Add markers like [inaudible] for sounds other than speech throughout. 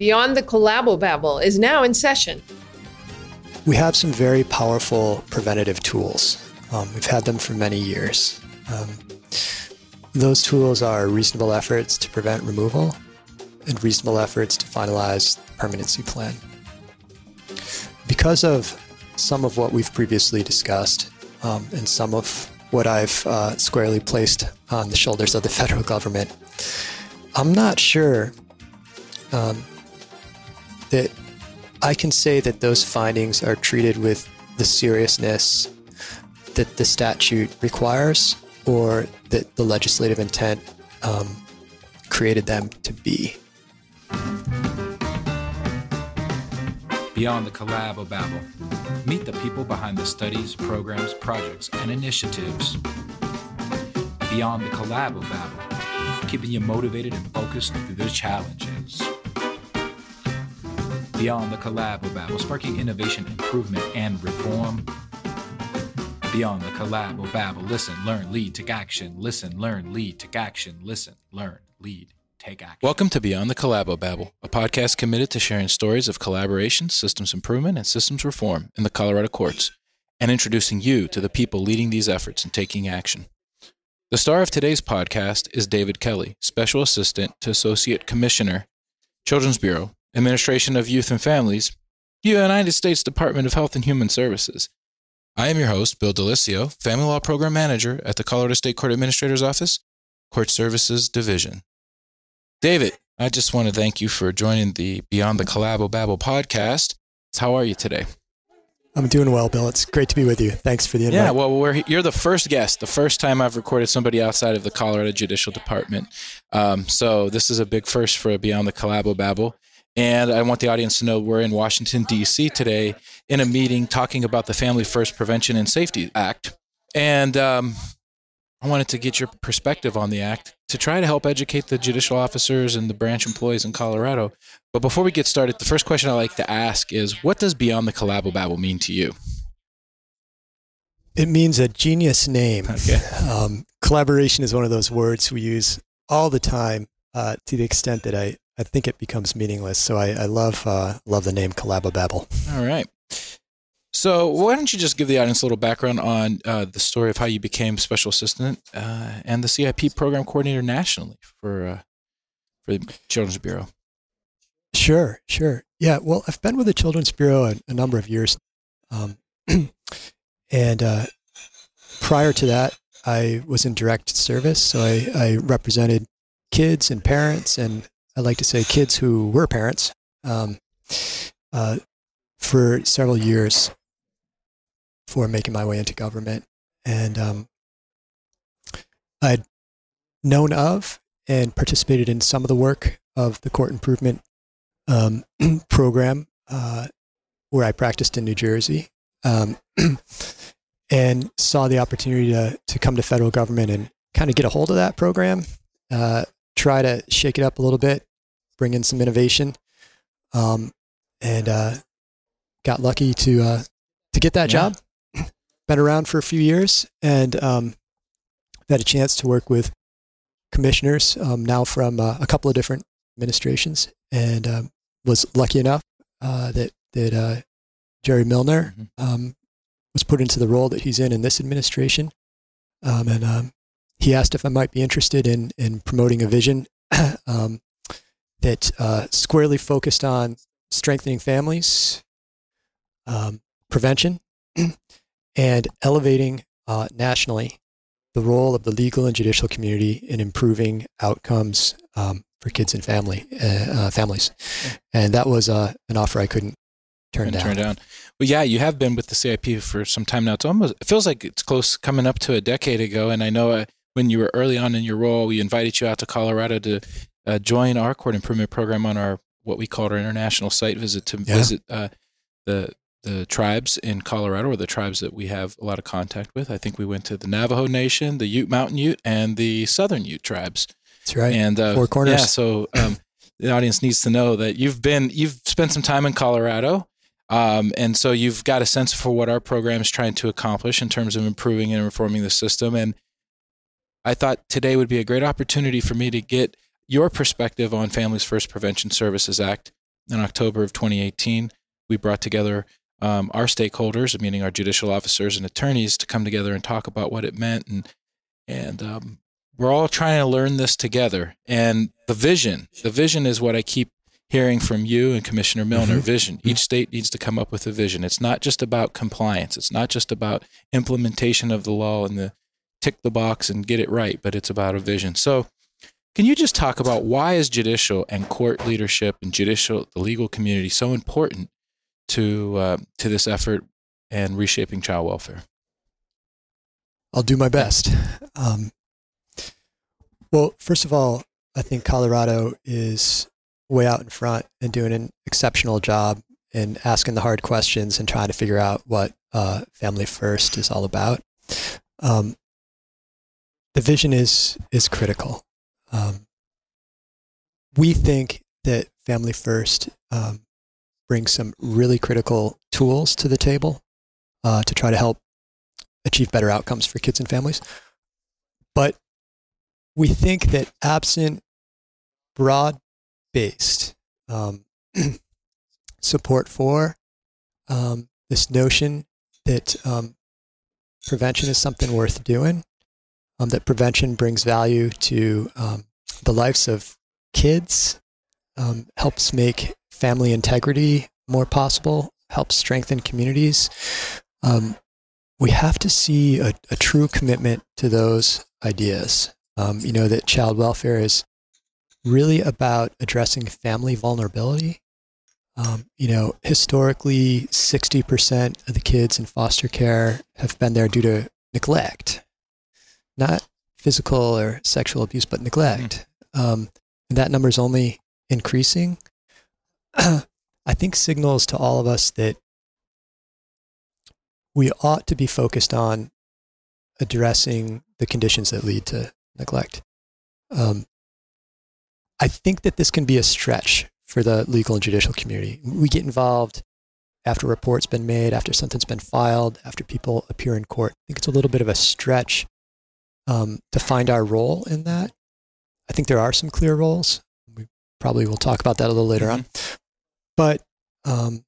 Beyond the Collabobabble is now in session. We have some very powerful preventative tools. Um, we've had them for many years. Um, those tools are reasonable efforts to prevent removal and reasonable efforts to finalize the permanency plan. Because of some of what we've previously discussed um, and some of what I've uh, squarely placed on the shoulders of the [laughs] federal government, I'm not sure um, that I can say that those findings are treated with the seriousness that the statute requires or that the legislative intent um, created them to be. Beyond the Collabobabble, meet the people behind the studies, programs, projects, and initiatives. Beyond the Collabobabble, keeping you motivated and focused through the challenges. Beyond the Collabobabble, sparking innovation, improvement, and reform. Beyond the Collabobabble, listen, learn, lead, take action. Listen, learn, lead, take action. Listen, learn, lead, take action. Welcome to Beyond the Collabobabble, a podcast committed to sharing stories of collaboration, systems improvement, and systems reform in the Colorado courts, and introducing you to the people leading these efforts and taking action. The star of today's podcast is David Kelly, Special Assistant to Associate Commissioner, Children's Bureau, Administration of Youth and Families, United States Department of Health and Human Services. I am your host, Bill Delicio, Family Law Program Manager at the Colorado State Court Administrator's Office, Court Services Division. David, I just want to thank you for joining the Beyond the Collabobabble podcast. How are you today? I'm doing well, Bill. It's great to be with you. Thanks for the invite. Yeah, well, we're, you're the first guest, the first time I've recorded somebody outside of the Colorado Judicial Department. Um, so this is a big first for Beyond the Collabobabble. And I want the audience to know we're in Washington, D.C. today in a meeting talking about the Family First Prevention and Safety Act. And um, I wanted to get your perspective on the act to try to help educate the judicial officers and the branch employees in Colorado. But before we get started, the first question I like to ask is what does Beyond the Collabobabble mean to you? It means a genius name. Okay. [laughs] Um, collaboration is one of those words we use all the time uh, to the extent that I, I think it becomes meaningless. So I, I love uh, love the name Collabobabble. All right. So why don't you just give the audience a little background on uh, the story of how you became special assistant uh, and the CIP program coordinator nationally for uh, for the Children's Bureau? Sure, sure. Yeah, well, I've been with the Children's Bureau a, a number of years, um, [clears throat] and uh, prior to that, I was in direct service. So I, I represented kids and parents, and I like to say kids who were parents um, uh, for several years before making my way into government. And um, I'd known of and participated in some of the work of the court improvement um, [clears throat] program uh, where I practiced in New Jersey. Um, [clears throat] and saw the opportunity to, to come to federal government and kind of get a hold of that program, uh, try to shake it up a little bit, bring in some innovation, um, and uh, got lucky to uh, to get that Yeah. job. [laughs] Been around for a few years and um, had a chance to work with commissioners um, now from uh, a couple of different administrations, and um, was lucky enough uh, that that uh, Jerry Milner Mhm. um, was put into the role that he's in in this administration, um, and um, he asked if I might be interested in in promoting a vision [clears throat] um, that uh, squarely focused on strengthening families, um, prevention, [clears throat] and elevating uh, nationally the role of the legal and judicial community in improving outcomes um, for kids and family uh, uh, families. And that was uh, an offer I couldn't turn down. turn down. Well, yeah, you have been with the CIP for some time now. It's almost it feels like it's close coming up to a decade ago. And I know uh, when you were early on in your role, we invited you out to Colorado to uh, join our court improvement program on our what we called our international site visit to Yeah. visit uh, the the tribes in Colorado, or the tribes that we have a lot of contact with. I think we went to the Navajo Nation, the Ute Mountain Ute, and the Southern Ute tribes. That's right. And uh, Four corners. Yeah, so um, [laughs] the audience needs to know that you've been you've spent some time in Colorado, um, and so you've got a sense for what our program is trying to accomplish in terms of improving and reforming the system. And I thought today would be a great opportunity for me to get your perspective on Families First Prevention Services Act in October of 2018, we brought together um, our stakeholders, meaning our judicial officers and attorneys, to come together and talk about what it meant. And, and um, we're all trying to learn this together. And the vision, the vision is what I keep hearing from you and Commissioner Milner. Mm-hmm. Vision. Each state needs to come up with a vision. It's not just about compliance. It's not just about implementation of the law and the tick the box and get it right, but it's about a vision. So, can you just talk about why is judicial and court leadership and judicial the legal community so important to uh, to this effort and reshaping child welfare? I'll do my best. Um, well, first of all, I think Colorado is way out in front and doing an exceptional job in asking the hard questions and trying to figure out what uh, Family First is all about. Um, the vision is is critical. Um, we think that Family First um, brings some really critical tools to the table uh, to try to help achieve better outcomes for kids and families. But we think that absent broad based um, [clears throat] support for um, this notion that um, prevention is something worth doing, um, that prevention brings value to um, the lives of kids, um, helps make family integrity more possible, helps strengthen communities. we have to see a, a, true commitment to those ideas. you know, that child welfare is really about addressing family vulnerability. Um, you know, historically, 60% of the kids in foster care have been there due to neglect, not physical or sexual abuse, but neglect. Mm. Um, and that number is only increasing. [clears throat] I think signals to all of us that we ought to be focused on addressing the conditions that lead to neglect. Um, I think that this can be a stretch for the legal and judicial community. We get involved after a report's been made, after something's been filed, after people appear in court. I think it's a little bit of a stretch um, to find our role in that. I think there are some clear roles. We probably will talk about that a little later mm-hmm. on. But um,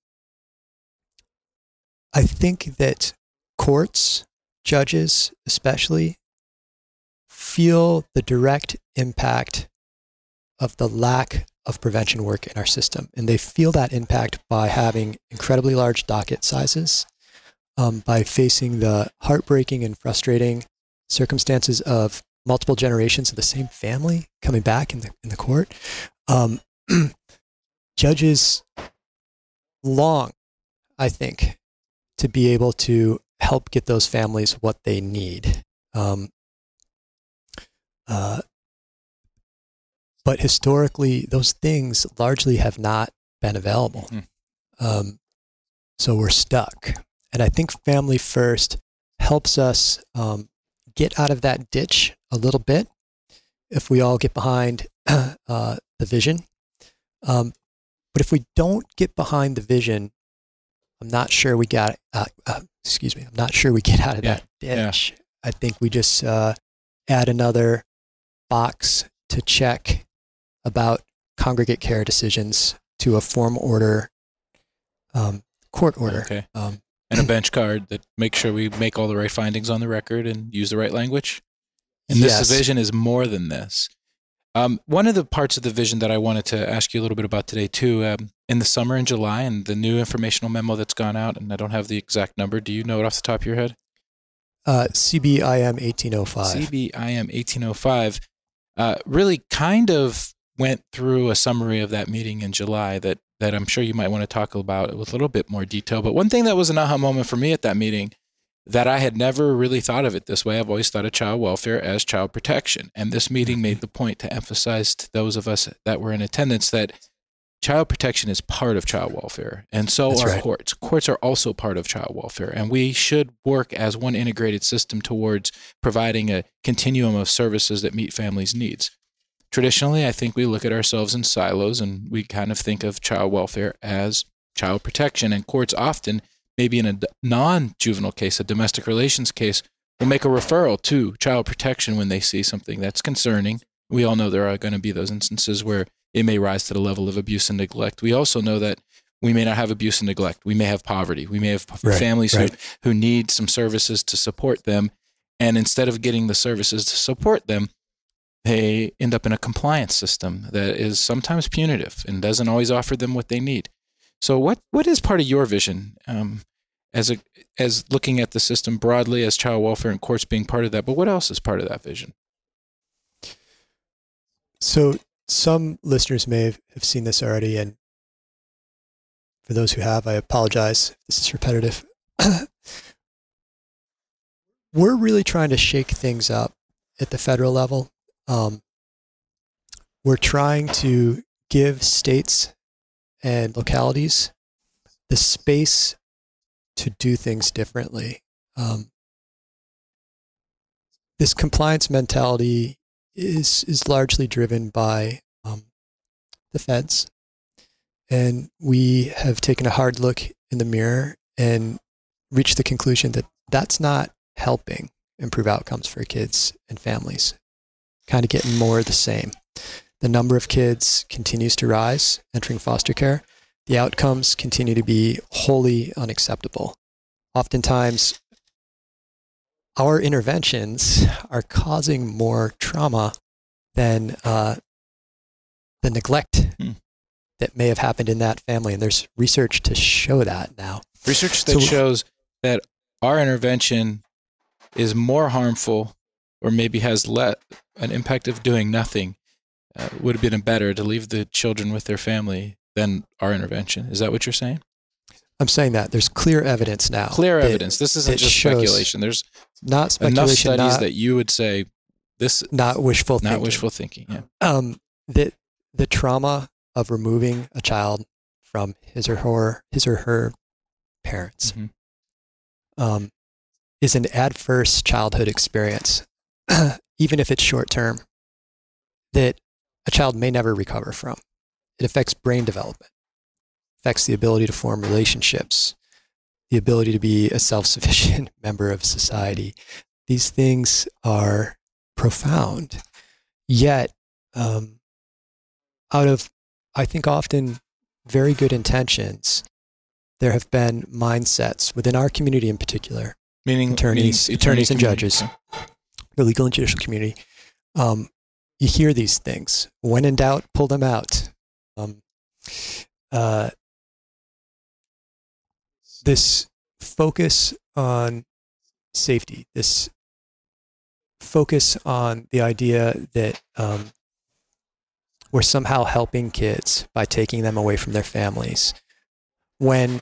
I think that courts, judges especially, feel the direct impact of the lack of prevention work in our system. And they feel that impact by having incredibly large docket sizes, um, by facing the heartbreaking and frustrating circumstances of multiple generations of the same family coming back in the, in the court. Um, [clears throat] judges long, I think, to be able to help get those families what they need. Um, uh, but historically, those things largely have not been available. Mm. Um, so we're stuck. And I think Family First helps us um, get out of that ditch a little bit if we all get behind [clears throat] uh, the vision. Um, but if we don't get behind the vision, I'm not sure we got, uh, uh, excuse me, I'm not sure we get out of yeah. that ditch. Yeah. I think we just uh, add another box to check about congregate care decisions to a form order, um, court order. Okay. Um, and a [laughs] bench card that makes sure we make all the right findings on the record and use the right language. And yes. this vision is more than this. Um, one of the parts of the vision that I wanted to ask you a little bit about today, too, um, in the summer in July, and the new informational memo that's gone out, and I don't have the exact number. Do you know it off the top of your head? Uh, CBIM 1805. CBIM 1805 uh, really kind of went through a summary of that meeting in July that that I'm sure you might want to talk about with a little bit more detail. But one thing that was an aha moment for me at that meeting that I had never really thought of it this way. I've always thought of child welfare as child protection. And this meeting made mm-hmm. the point to emphasize to those of us that were in attendance that child protection is part of child welfare. And so That's are right. courts. Courts are also part of child welfare. And we should work as one integrated system towards providing a continuum of services that meet families' needs traditionally, I think we look at ourselves in silos and we kind of think of child welfare as child protection. And courts often, maybe in a non juvenile case, a domestic relations case, will make a referral to child protection when they see something that's concerning. We all know there are going to be those instances where it may rise to the level of abuse and neglect. We also know that we may not have abuse and neglect. We may have poverty. We may have Right, families right. who who need some services to support them, and instead of getting the services to support them, they end up in a compliance system that is sometimes punitive and doesn't always offer them what they need. So, what what is part of your vision um, as a as looking at the system broadly as child welfare and courts being part of that? But what else is part of that vision? So some listeners may have, seen this already, and for those who have, I apologize. This is repetitive. [clears throat] We're really trying to shake things up at the federal level. Um, we're trying to give states and localities the space to do things differently. Um, this compliance mentality is is largely driven by um, the feds, and we have taken a hard look in the mirror and reached the conclusion that that's not helping improve outcomes for kids and families. Kind of getting more of the same. The number of kids continues to rise entering foster care. The outcomes continue to be wholly unacceptable. Oftentimes, our interventions are causing more trauma than uh, the neglect Hmm. that may have happened in that family. And there's research to show that now. Research that So- shows that our intervention is more harmful, or maybe has let an impact of doing nothing. Uh, would have been better to leave the children with their family than our intervention. Is that what you're saying? I'm saying that there's clear evidence now. Clear that- evidence. This isn't just speculation. There's Not enough studies not, that you would say this not wishful not thinking. wishful thinking. Yeah. um, that the trauma of removing a child from his or her his or her parents Mhm. um, is an adverse childhood experience, [clears throat] even if it's short term, that a child may never recover from. It affects brain development, affects the ability to form relationships, the ability to be a self sufficient [laughs] member of society. These things are profound. Yet, um, out of, I think, often very good intentions, there have been mindsets within our community in particular, Meaning Attorneys- meaning attorneys and community. judges. The legal and judicial community. Um, you hear these things. When in doubt, pull them out. Um, uh, this focus on safety, this focus on the idea that um, we're somehow helping kids by taking them away from their families when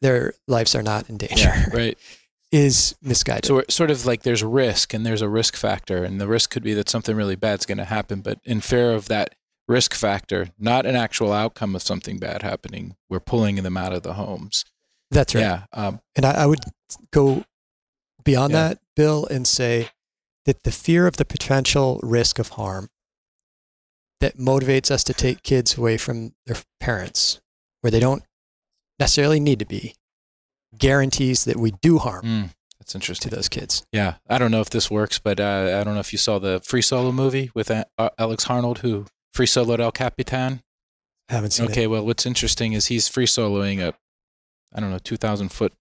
their lives are not in danger Yeah, right. [laughs] is misguided. So sort of like there's risk and there's a risk factor, and the risk could be that something really bad's going to happen. But in fear of that risk factor, not an actual outcome of something bad happening, we're pulling them out of the homes. That's right. Yeah. Um, And I, I would go beyond Yeah. that, Bill, and say that the fear of the potential risk of harm that motivates us to take kids away from their parents where they don't necessarily need to be guarantees that we do harm mm, that's to interesting. those kids. Yeah. I don't know if this works, but uh, I don't know if you saw the Free Solo movie with uh, Alex Honnold, who free soloed El Capitan. I haven't seen it. Okay, it. well, what's interesting is he's free soloing a, I don't know, 2,000 foot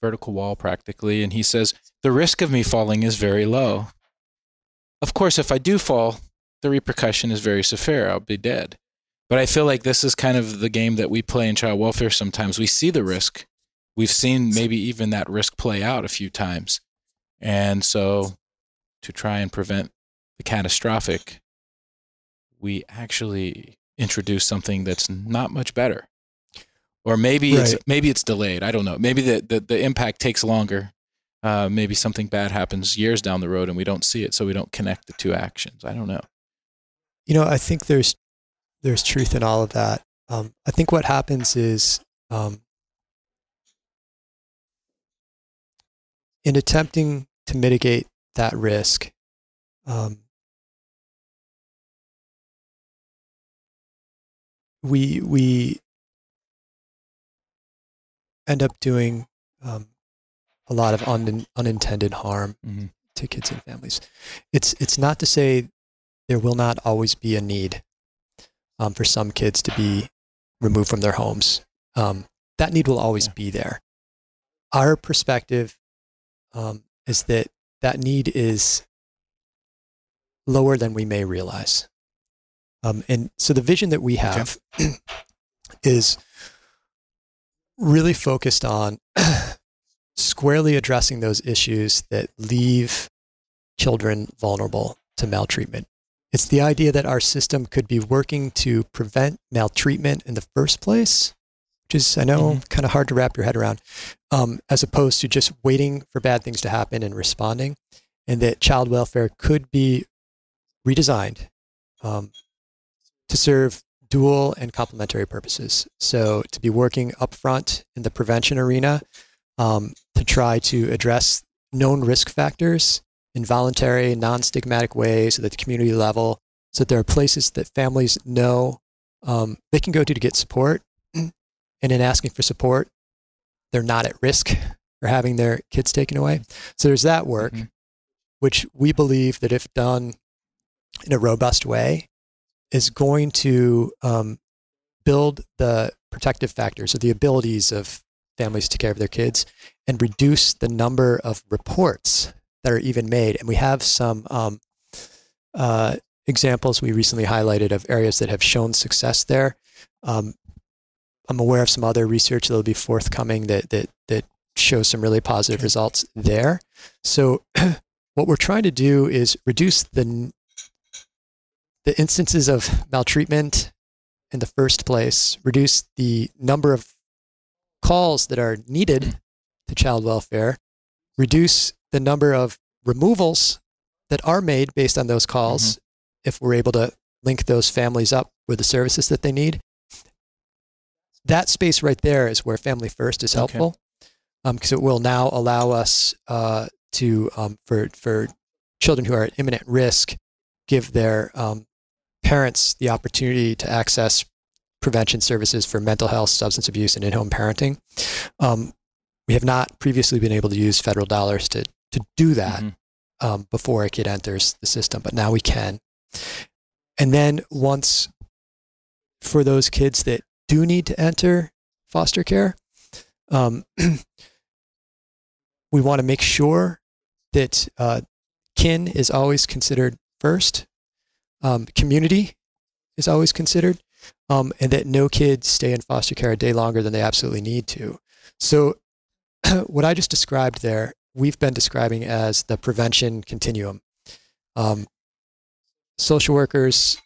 vertical wall practically. And he says, the risk of me falling is very low. Of course, if I do fall, the repercussion is very severe. I'll be dead. But I feel like this is kind of the game that we play in child welfare sometimes. We see the risk. We've seen maybe even that risk play out a few times. And so to try and prevent the catastrophic, we actually introduce something that's not much better. Or maybe it's maybe it's delayed. I don't know. Maybe the, the, the impact takes longer. Uh, maybe something bad happens years down the road and we don't see it, so we don't connect the two actions. I don't know. You know, I think there's there's truth in all of that. Um, I think what happens is um, in attempting to mitigate that risk, um, we we end up doing um, a lot of un, unintended harm Mhm. to kids and families. It's it's not to say there will not always be a need um, for some kids to be removed from their homes. Um, that need will always be there. Our perspective um, is that that need is lower than we may realize. Um, and so the vision that we have okay. [clears throat] is really focused on [clears throat] squarely addressing those issues that leave children vulnerable to maltreatment. It's the idea that our system could be working to prevent maltreatment in the first place, which is, I know, mm-hmm. kind of hard to wrap your head around, um, as opposed to just waiting for bad things to happen and responding. And that child welfare could be redesigned um, to serve dual and complementary purposes. So, to be working upfront in the prevention arena um, to try to address known risk factors in voluntary, non stigmatic ways at the community level, so that there are places that families know um, they can go to to get support. And in asking for support, they're not at risk [laughs] for having their kids taken away. So there's that work, mm-hmm. which we believe that if done in a robust way, is going to um, build the protective factors or the abilities of families to care for their kids and reduce the number of reports that are even made. And we have some um, uh, examples we recently highlighted of areas that have shown success there. Um, I'm aware of some other research that will be forthcoming that that that shows some really positive okay. results there. So [clears throat] what we're trying to do is reduce the the instances of maltreatment in the first place, reduce the number of calls that are needed to child welfare, reduce the number of removals that are made based on those calls mm-hmm. if we're able to link those families up with the services that they need. That space right there is where Family First is helpful because okay. um, it will now allow us uh, to, um, for, for children who are at imminent risk, give their um, parents the opportunity to access prevention services for mental health, substance abuse, and in home parenting. Um, we have not previously been able to use federal dollars to, to do that mm-hmm. um, before a kid enters the system, but now we can. And then once for those kids that do need to enter foster care, um, [clears throat] we want to make sure that uh, kin is always considered first um, community is always considered, um, and that no kids stay in foster care a day longer than they absolutely need to. So, [clears throat] what I just described there, we've been describing as the prevention continuum. Um, social workers,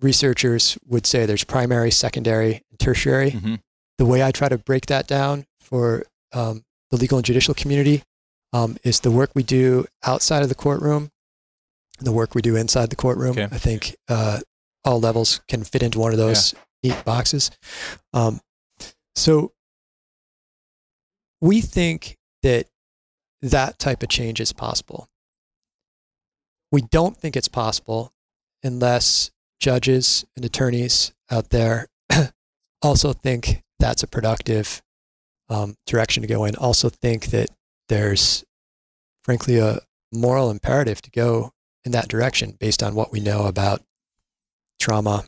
researchers would say there's primary, secondary, and tertiary. Mm-hmm. The way I try to break that down for um, the legal and judicial community um, is the work we do outside of the courtroom the work we do inside the courtroom. Okay. I think uh, all levels can fit into one of those yeah. neat boxes. Um, so we think that that type of change is possible. We don't think it's possible unless judges and attorneys out there [clears throat] also think that's a productive um, direction to go in. Also think that there's, frankly, a moral imperative to go in that direction based on what we know about trauma,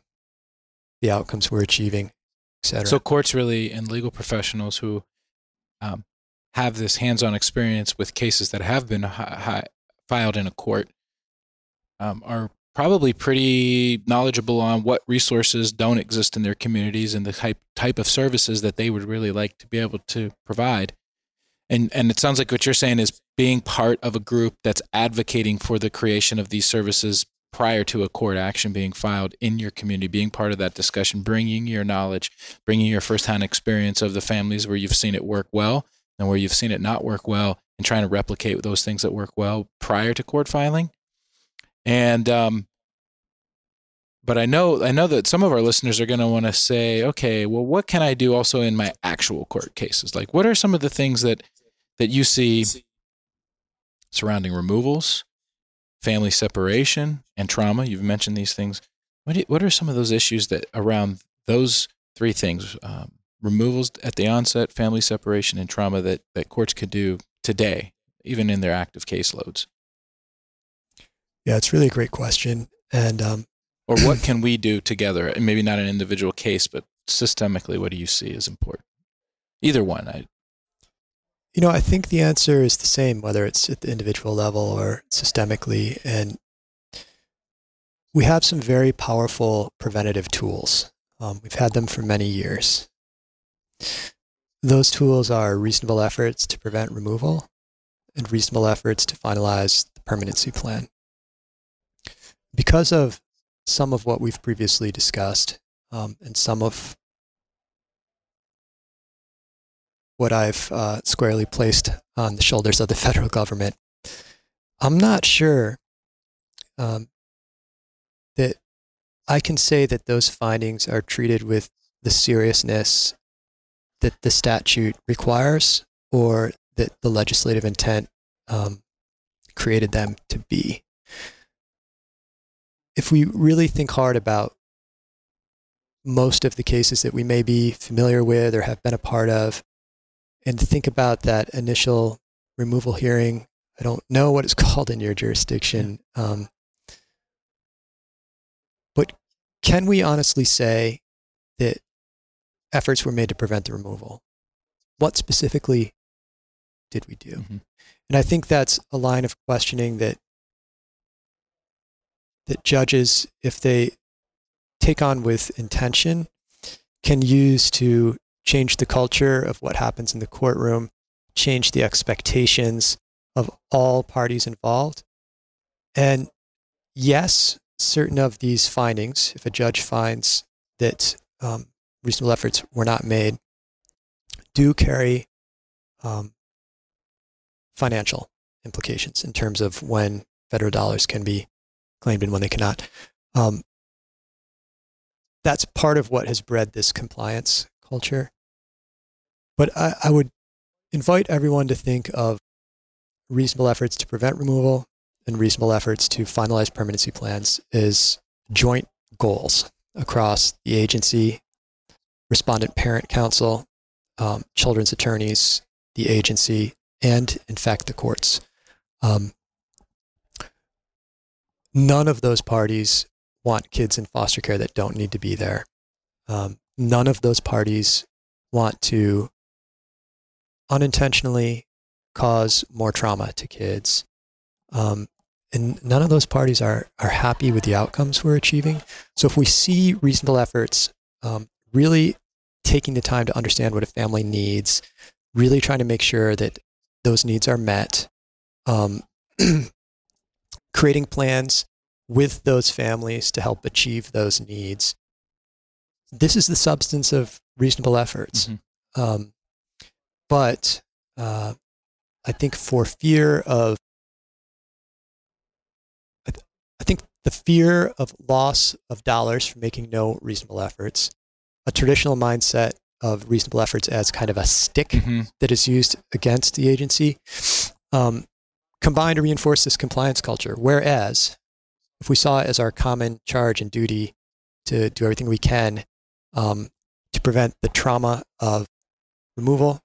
the outcomes we're achieving, etc. So courts really and legal professionals who um, have this hands-on experience with cases that have been hi- hi- filed in a court um, are probably pretty knowledgeable on what resources don't exist in their communities and the type type of services that they would really like to be able to provide. And and it sounds like what you're saying is being part of a group that's advocating for the creation of these services prior to a court action being filed in your community, being part of that discussion, bringing your knowledge, bringing your firsthand experience of the families where you've seen it work well and where you've seen it not work well, and trying to replicate those things that work well prior to court filing. And um, but I know I know that some of our listeners are going to want to say, okay, well, what can I do also in my actual court cases? Like, what are some of the things that that you see surrounding removals, family separation, and trauma. You've mentioned these things. What, you, what are some of those issues that around those three things um, removals at the onset, family separation, and trauma that, that courts could do today, even in their active caseloads? Yeah, it's really a great question. And um, or what [clears throat] can we do together? And maybe not an individual case, but systemically, what do you see as important? Either one. I, you know, I think the answer is the same, whether it's at the individual level or systemically. And we have some very powerful preventative tools. Um, we've had them for many years. Those tools are reasonable efforts to prevent removal and reasonable efforts to finalize the permanency plan. Because of some of what we've previously discussed um, and some of what I've uh, squarely placed on the shoulders of the [laughs] federal government, I'm not sure um, that I can say that those findings are treated with the seriousness that the statute requires or that the legislative intent um, created them to be. If we really think hard about most of the cases that we may be familiar with or have been a part of, and think about that initial removal hearing, I don't know what it's [laughs] called in your jurisdiction. Um, but can we honestly say that efforts were made to prevent the removal? What specifically did we do? Mm-hmm. And I think that's a line of questioning that that judges, if they take on with intention, can use to change the culture of what happens in the courtroom, change the expectations of all parties involved. And yes, certain of these findings, if a judge finds that um, reasonable efforts were not made, do carry um, financial implications in terms of when federal dollars can be claimed and when they cannot. Um, that's part of what has bred this compliance culture. But I, I would invite everyone to think of reasonable efforts to prevent removal and reasonable efforts to finalize permanency plans as joint goals across the agency, respondent parent counsel, um, children's attorneys, the agency, and in fact the courts. Um, none of those parties want kids in foster care that don't need to be there. Um, none of those parties want to unintentionally cause more trauma to kids. Um, and none of those parties are, are happy with the outcomes we're achieving. So if we see reasonable efforts um, really taking the time to understand what a family needs, really trying to make sure that those needs are met, um, [clears throat] creating plans with those families to help achieve those needs. This is the substance of reasonable efforts. Mm-hmm. Um, but uh, I think for fear of, I, th- I think the fear of loss of dollars for making no reasonable efforts, a traditional mindset of reasonable efforts as kind of a stick mm-hmm. that is used against the agency, um, combine to reinforce this compliance culture. Whereas, if we saw it as our common charge and duty to do everything we can um, to prevent the trauma of removal,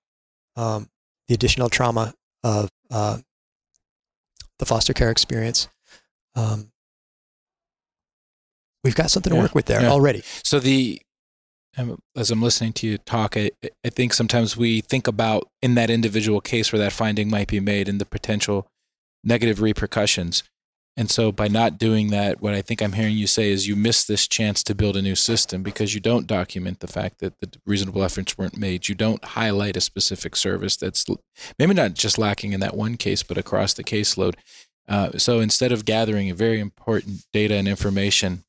um, the additional trauma of uh, the foster care experience, um, we've got something to work with there yeah. already. So the as I'm listening to you talk, I, I think sometimes we think about in that individual case where that finding might be made and the potential negative repercussions. And so by not doing that, what I think I'm hearing you say is you miss this chance to build a new system because you don't document the fact that the reasonable efforts weren't made. You don't highlight a specific service that's maybe not just lacking in that one case, but across the caseload. Uh, so instead of gathering very important data and information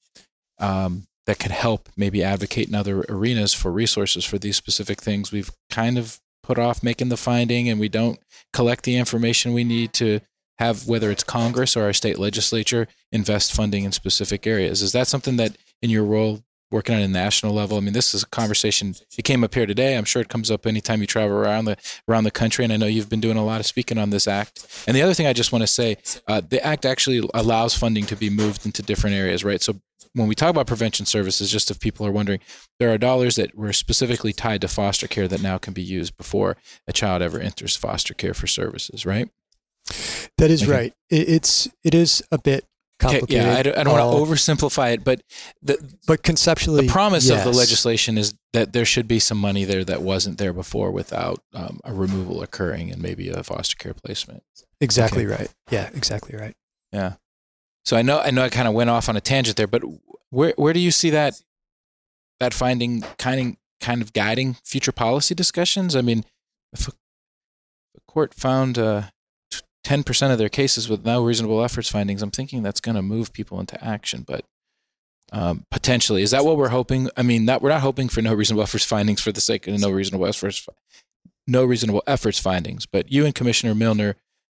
um, that could help maybe advocate in other arenas for resources for these specific things. We've kind of put off making the finding and we don't collect the information we need to have whether it's Congress or our state legislature invest funding in specific areas. Is that something that in your role working on a national level? I mean, this is a conversation. It came up here today. I'm sure it comes up anytime you travel around the around the country. And I know you've been doing a lot of speaking on this act. And the other thing I just want to say, uh, the act actually allows funding to be moved into different areas, right? So when we talk about prevention services, just if people are wondering, there are dollars that were specifically tied to foster care that now can be used before a child ever enters foster care for services, right? That is okay. right. it's it is a bit Okay, complicated. yeah, I don't, I don't all- want to oversimplify it, but the but conceptually, the promise of the legislation is that there should be some money there that wasn't there before without um, a removal occurring and maybe a foster care placement. Exactly right. Yeah, exactly right. Yeah. So I know I know I kind of went off on a tangent there, but where where do you see that that finding kind of kind of guiding future policy discussions? I mean, if a, a court found uh, ten percent of their cases with no reasonable efforts findings, I'm thinking that's going to move people into action. But um, potentially, is that what we're hoping? I mean, that we're not hoping for no reasonable efforts findings for the sake of no reasonable efforts, no reasonable efforts findings. But you and Commissioner Milner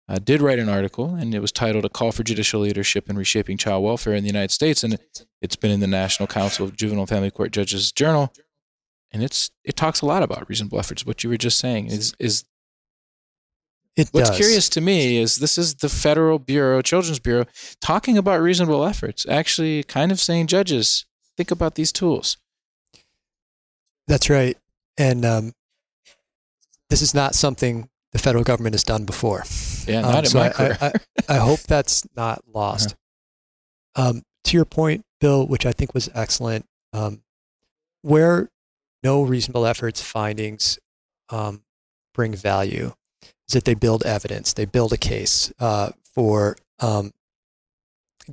uh, did write an article, and it was titled "A Call for Judicial Leadership in Reshaping Child Welfare in the United States," and it's been in the National Council of Juvenile Family Court Judges Journal, and it's it talks a lot about reasonable efforts. What you were just saying is is It what's does. curious to me is this is the Federal Bureau, Children's Bureau, talking about reasonable efforts, actually kind of saying judges think about these tools. That's right. And um, this is not something the federal government has done before. Yeah, Um, not in so my I, career. I, I, I hope that's not lost. Um, to your point, Bill, which I think was excellent, um, where no reasonable efforts findings um, bring value is that they build evidence, they build a case uh, for um,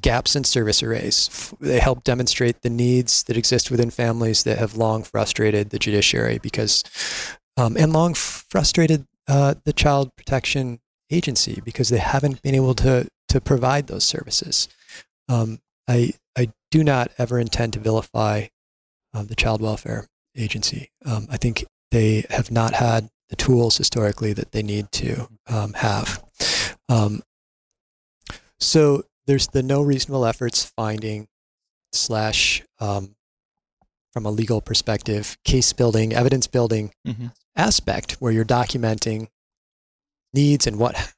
gaps in service arrays. They help demonstrate the needs that exist within families that have long frustrated the judiciary because, um, and long frustrated uh, the child protection agency because they haven't been able to to provide those services. Um, I I do not ever intend to vilify um, the child welfare agency. Um, I think they have not had the tools historically that they need to um, have. Um, so there's the no reasonable efforts finding slash um, from a legal perspective case building evidence building Mhm. aspect where you're documenting needs and what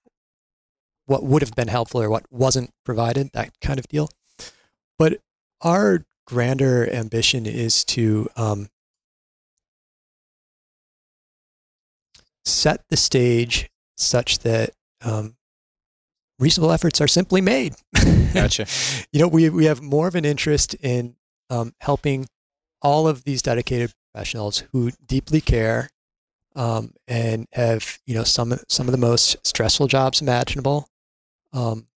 what would have been helpful or what wasn't provided that kind of deal but our grander ambition is to um, set the stage such that um, reasonable efforts are simply made. [laughs] Gotcha. you know we, we have more of an interest in um, helping all of these dedicated professionals who deeply care um, and have you know some some of the most stressful jobs imaginable. Um,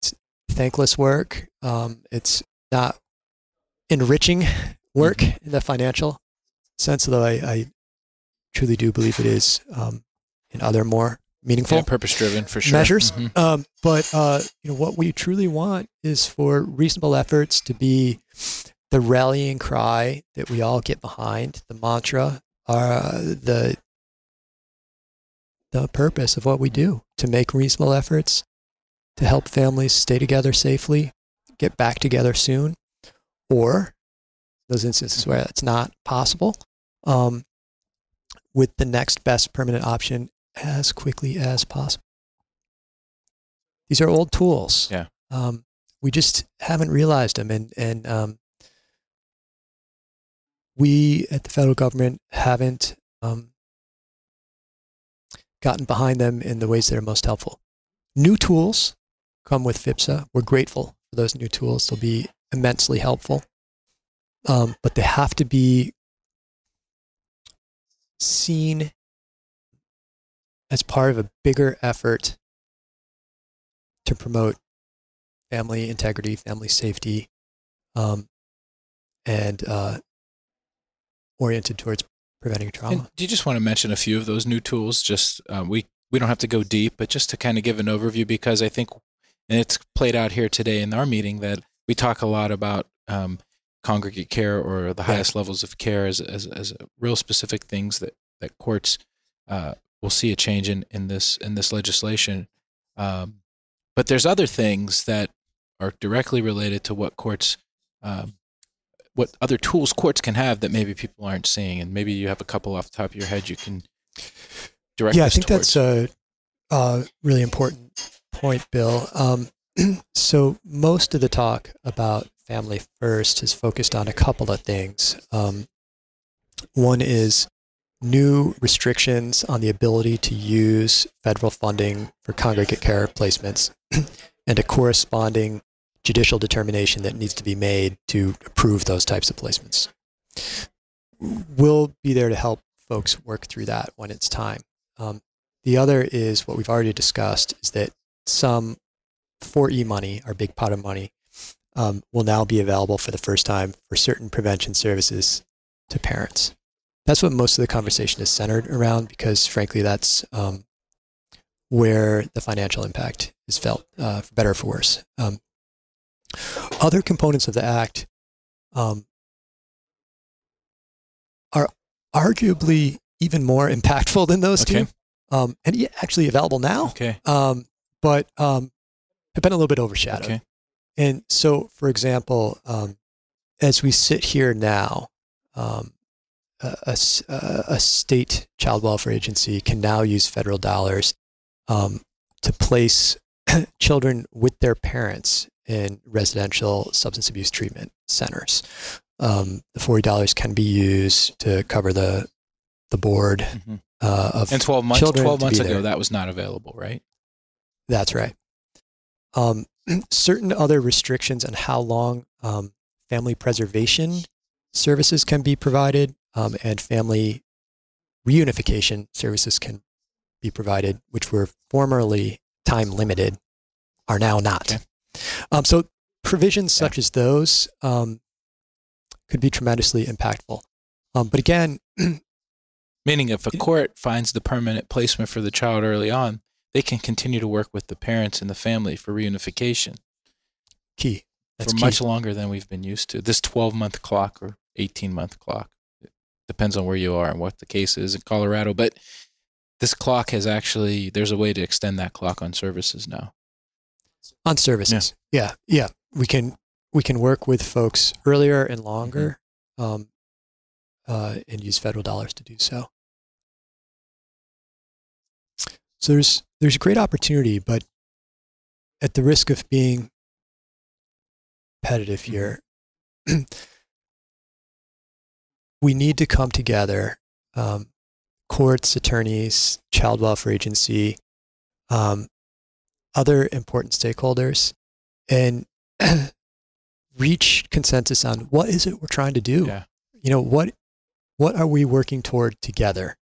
it's thankless work. Um, it's not enriching work in the financial sense although I, I truly do believe it is um, in other more meaningful Yeah, purpose driven for sure. measures. Mhm. Um, but uh, you know what we truly want is for reasonable efforts to be the rallying cry that we all get behind, the mantra, uh, the the purpose of what we do to make reasonable efforts to help families stay together safely, get back together soon, or those instances where it's not possible, um, with the next best permanent option as quickly as possible. These are old tools. Yeah. Um, we just haven't realized them, and and um, we at the federal government haven't um, gotten behind them in the ways that are most helpful. New tools come with FIPSA. We're grateful for those new tools. They'll be immensely helpful, um, but they have to be seen as part of a bigger effort to promote family integrity, family safety, um, and uh, oriented towards preventing trauma. And do you just want to mention a few of those new tools? Just um, we we don't have to go deep, but just to kind of give an overview because I think, and it's played out here today in our meeting that we talk a lot about um, congregate care or the Yeah. highest levels of care as as, as real specific things that that courts uh, will see a change in in this in this legislation. Um, but there's other things that are directly related to what courts. Um, what other tools courts can have that maybe people aren't seeing, and maybe you have a couple off the top of your head you can direct. yeah, I think towards. that's a, a really important point, Bill. Um, [clears throat] so most of the talk about family first has focused on a couple of things. Um, one is new restrictions on the ability to use federal funding for congregate care placements [clears throat] and a corresponding judicial determination that needs to be made to approve those types of placements. We'll be there to help folks work through that when it's time. Um, the other is what we've already discussed is that some 4E money, our big pot of money, um, will now be available for the first time for certain prevention services to parents. That's what most of the conversation is centered around because, frankly, that's um, where the financial impact is felt, uh, for better or for worse. Um, other components of the Act um, are arguably even more impactful than those Okay. two, um, and actually available now, Okay. um, but um, have been a little bit overshadowed. Okay. And so, for example, um, as we sit here now, um, a, a a- state child welfare agency can now use federal dollars um, to place [clears throat] children with their parents in residential substance abuse treatment centers. Um, the IV-E dollars can be used to cover the the board Mhm. uh, of And 12 months, 12 months ago, there. that was not available, right? That's right. Um, [clears throat] certain other restrictions on how long um, family preservation services can be provided um, and family reunification services can be provided, which were formerly time limited, are now not. Okay. Um, so provisions such as those um, could be tremendously impactful. Um, but again, [clears throat] Meaning, if a court finds the permanent placement for the child early on, they can continue to work with the parents and the family for reunification key. That's for key. much longer than we've been used to. This 12 month clock or 18 month clock it depends on where you are and what the case is in Colorado. But this clock has actually, there's a way to extend that clock on services now. on services. Yeah. yeah, We can we can work with folks earlier and longer, um, uh, and use federal dollars to do so. So there's there's great opportunity, but at the risk of being repetitive here, [clears throat] we need to come together. Um, courts, attorneys, child welfare agency, um, other important stakeholders and [clears throat] reach consensus on what is it we're trying to do Yeah. you know what what are we working toward together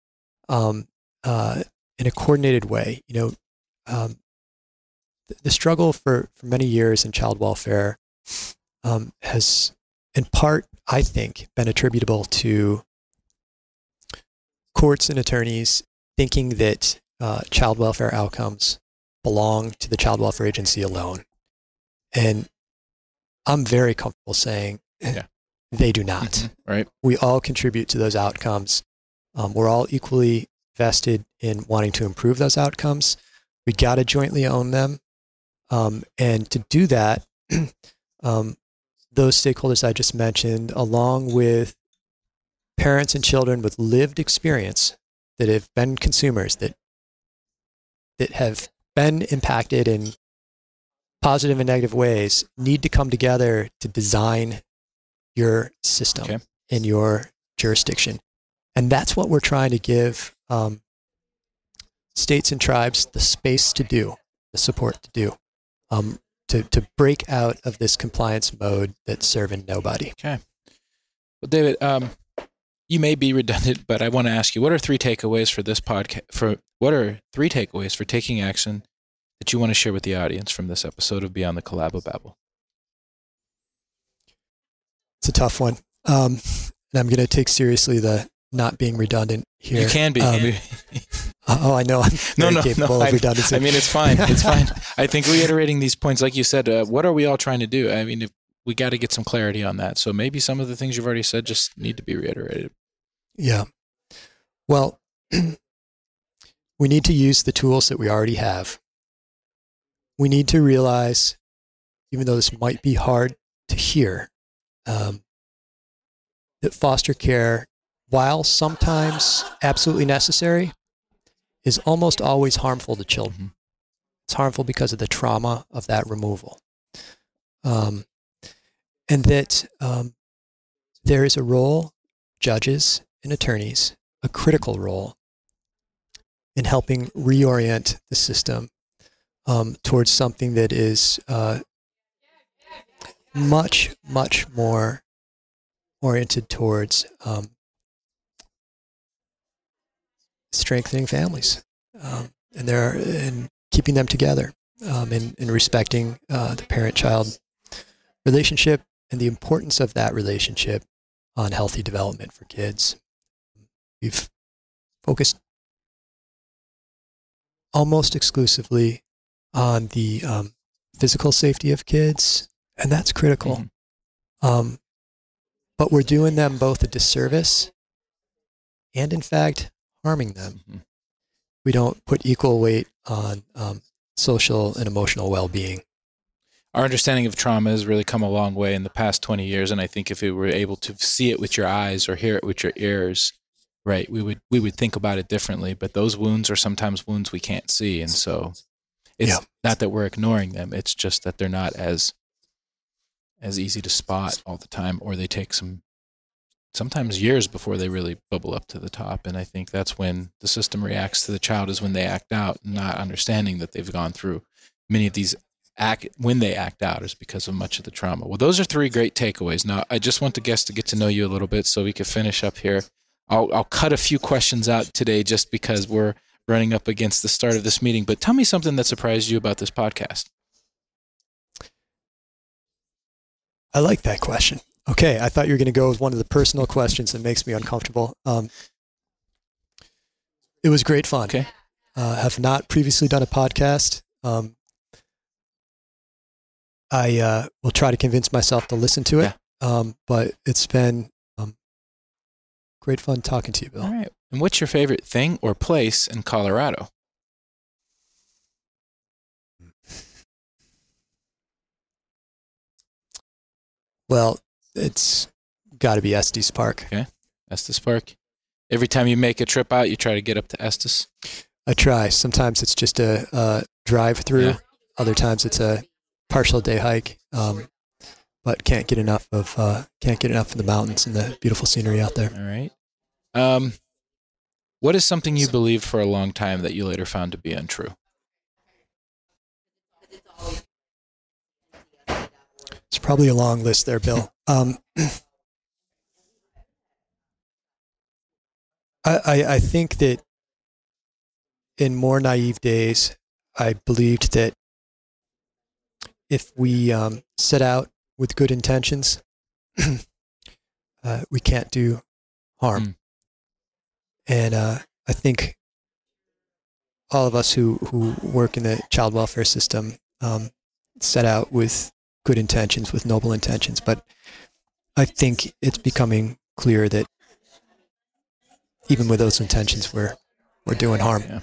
um, uh, in a coordinated way you know um, the, the struggle for, for many years in child welfare um, has in part i think been attributable to courts and attorneys thinking that uh, child welfare outcomes belong to the child welfare agency alone. And I'm very comfortable saying Yeah. they do not. Mhm. Right. We all contribute to those outcomes. Um, we're all equally vested in wanting to improve those outcomes. We got to jointly own them. Um, and to do that, [clears throat] um, those stakeholders I just mentioned, along with parents and children with lived experience that have been consumers, that that have been impacted in positive and negative ways need to come together to design your system Okay. in your jurisdiction. And that's what we're trying to give um, states and tribes the space to do, the support to do, um, to, to break out of this compliance mode that's serving nobody. Okay. Well, David, um, you may be redundant, but I want to ask you: What are three takeaways for this podcast? For what are three takeaways for taking action that you want to share with the audience from this episode of Beyond the Collabo Babble? It's a tough one. Um, and I'm going to take seriously the not being redundant here. You can be. Um, [laughs] Oh, I know. I'm no, no, capable no. of I, redundancy. I mean, it's fine. It's [laughs] fine. I think reiterating these points, like you said, uh, what are we all trying to do? I mean, if we got to get some clarity on that. So maybe some of the things you've already said just need to be reiterated. Yeah. Well, [clears throat] we need to use the tools that we already have. We need to realize, even though this might be hard to hear, um, that foster care, while sometimes absolutely necessary, is almost always harmful to children. Mhm. It's harmful because of the trauma of that removal. Um, and that um, there is a role, judges and attorneys, a critical role in helping reorient the system um, towards something that is uh, much, much more oriented towards um, strengthening families um, and they're and keeping them together um, and, and respecting uh, the parent-child relationship and the importance of that relationship on healthy development for kids. We've focused almost exclusively on the um, physical safety of kids, and that's critical. Mm-hmm. Um, but we're doing them both a disservice and, in fact, harming them. Mhm. We don't put equal weight on um, social and emotional well being. Our understanding of trauma has really come a long way in the past 20 years. And I think if we were able to see it with your eyes or hear it with your ears, right, we would, we would think about it differently. But those wounds are sometimes wounds we can't see. And so it's Yeah. not that we're ignoring them. It's just that they're not as, as easy to spot all the time, or they take some, sometimes years before they really bubble up to the top. And I think that's when the system reacts to the child is when they act out, not understanding that they've gone through many of these act when they act out is because of much of the trauma. Well, those are three great takeaways. Now, I just want the guests to get to know you a little bit so we can finish up here. I'll, I'll cut a few questions out today just because we're running up against the start of this meeting. But tell me something that surprised you about this podcast. I like that question. Okay, I thought you were going to go with one of the personal questions that makes me uncomfortable. Um, it was great fun. Okay. Uh, have not previously done a podcast. Um, I uh, will try to convince myself to listen to it. Um, but it's been um, great fun talking to you, Bill. All right. And what's your favorite thing or place in Colorado? Well, it's got to be Estes Park. Okay, Estes Park. Every time you make a trip out, you try to get up to Estes. I try. Sometimes it's just a, a drive through. Yeah. Other times it's a partial day hike. Um, but can't get enough of uh, can't get enough of the mountains and the beautiful scenery out there. All right. Um, what is something you believed for a long time that you later found to be untrue? It's probably a long list there, Bill. [laughs] Um, I, I, I think that in more naive days, I believed that if we um, set out with good intentions, [clears throat] uh, we can't do harm. Mm. And uh, I think all of us who, who work in the child welfare system um, set out with good intentions, with noble intentions. But I think it's becoming clear that even with those intentions, we're we're doing harm. Yeah.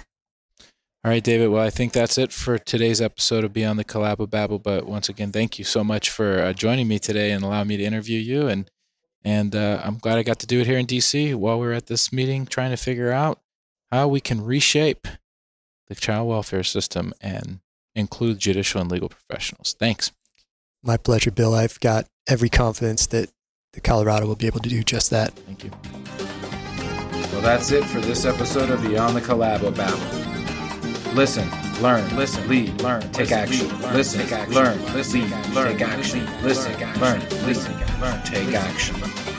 All right, David. Well, I think that's it for today's episode of Beyond the Collabo Babble. But once again, thank you so much for uh, joining me today and allowing me to interview you. And and uh, I'm glad I got to do it here in DC while we're at this meeting, trying to figure out how we can reshape the child welfare system and include judicial and legal professionals. Thanks. My pleasure, Bill. I've got every confidence that the Colorado will be able to do just that. Thank you. Well, that's it for this episode of Beyond the Collabo Babble. Listen, learn, listen, lead, learn, take action. Listen, learn, listen, learn, take action. Listen, learn, listen, learn, take action.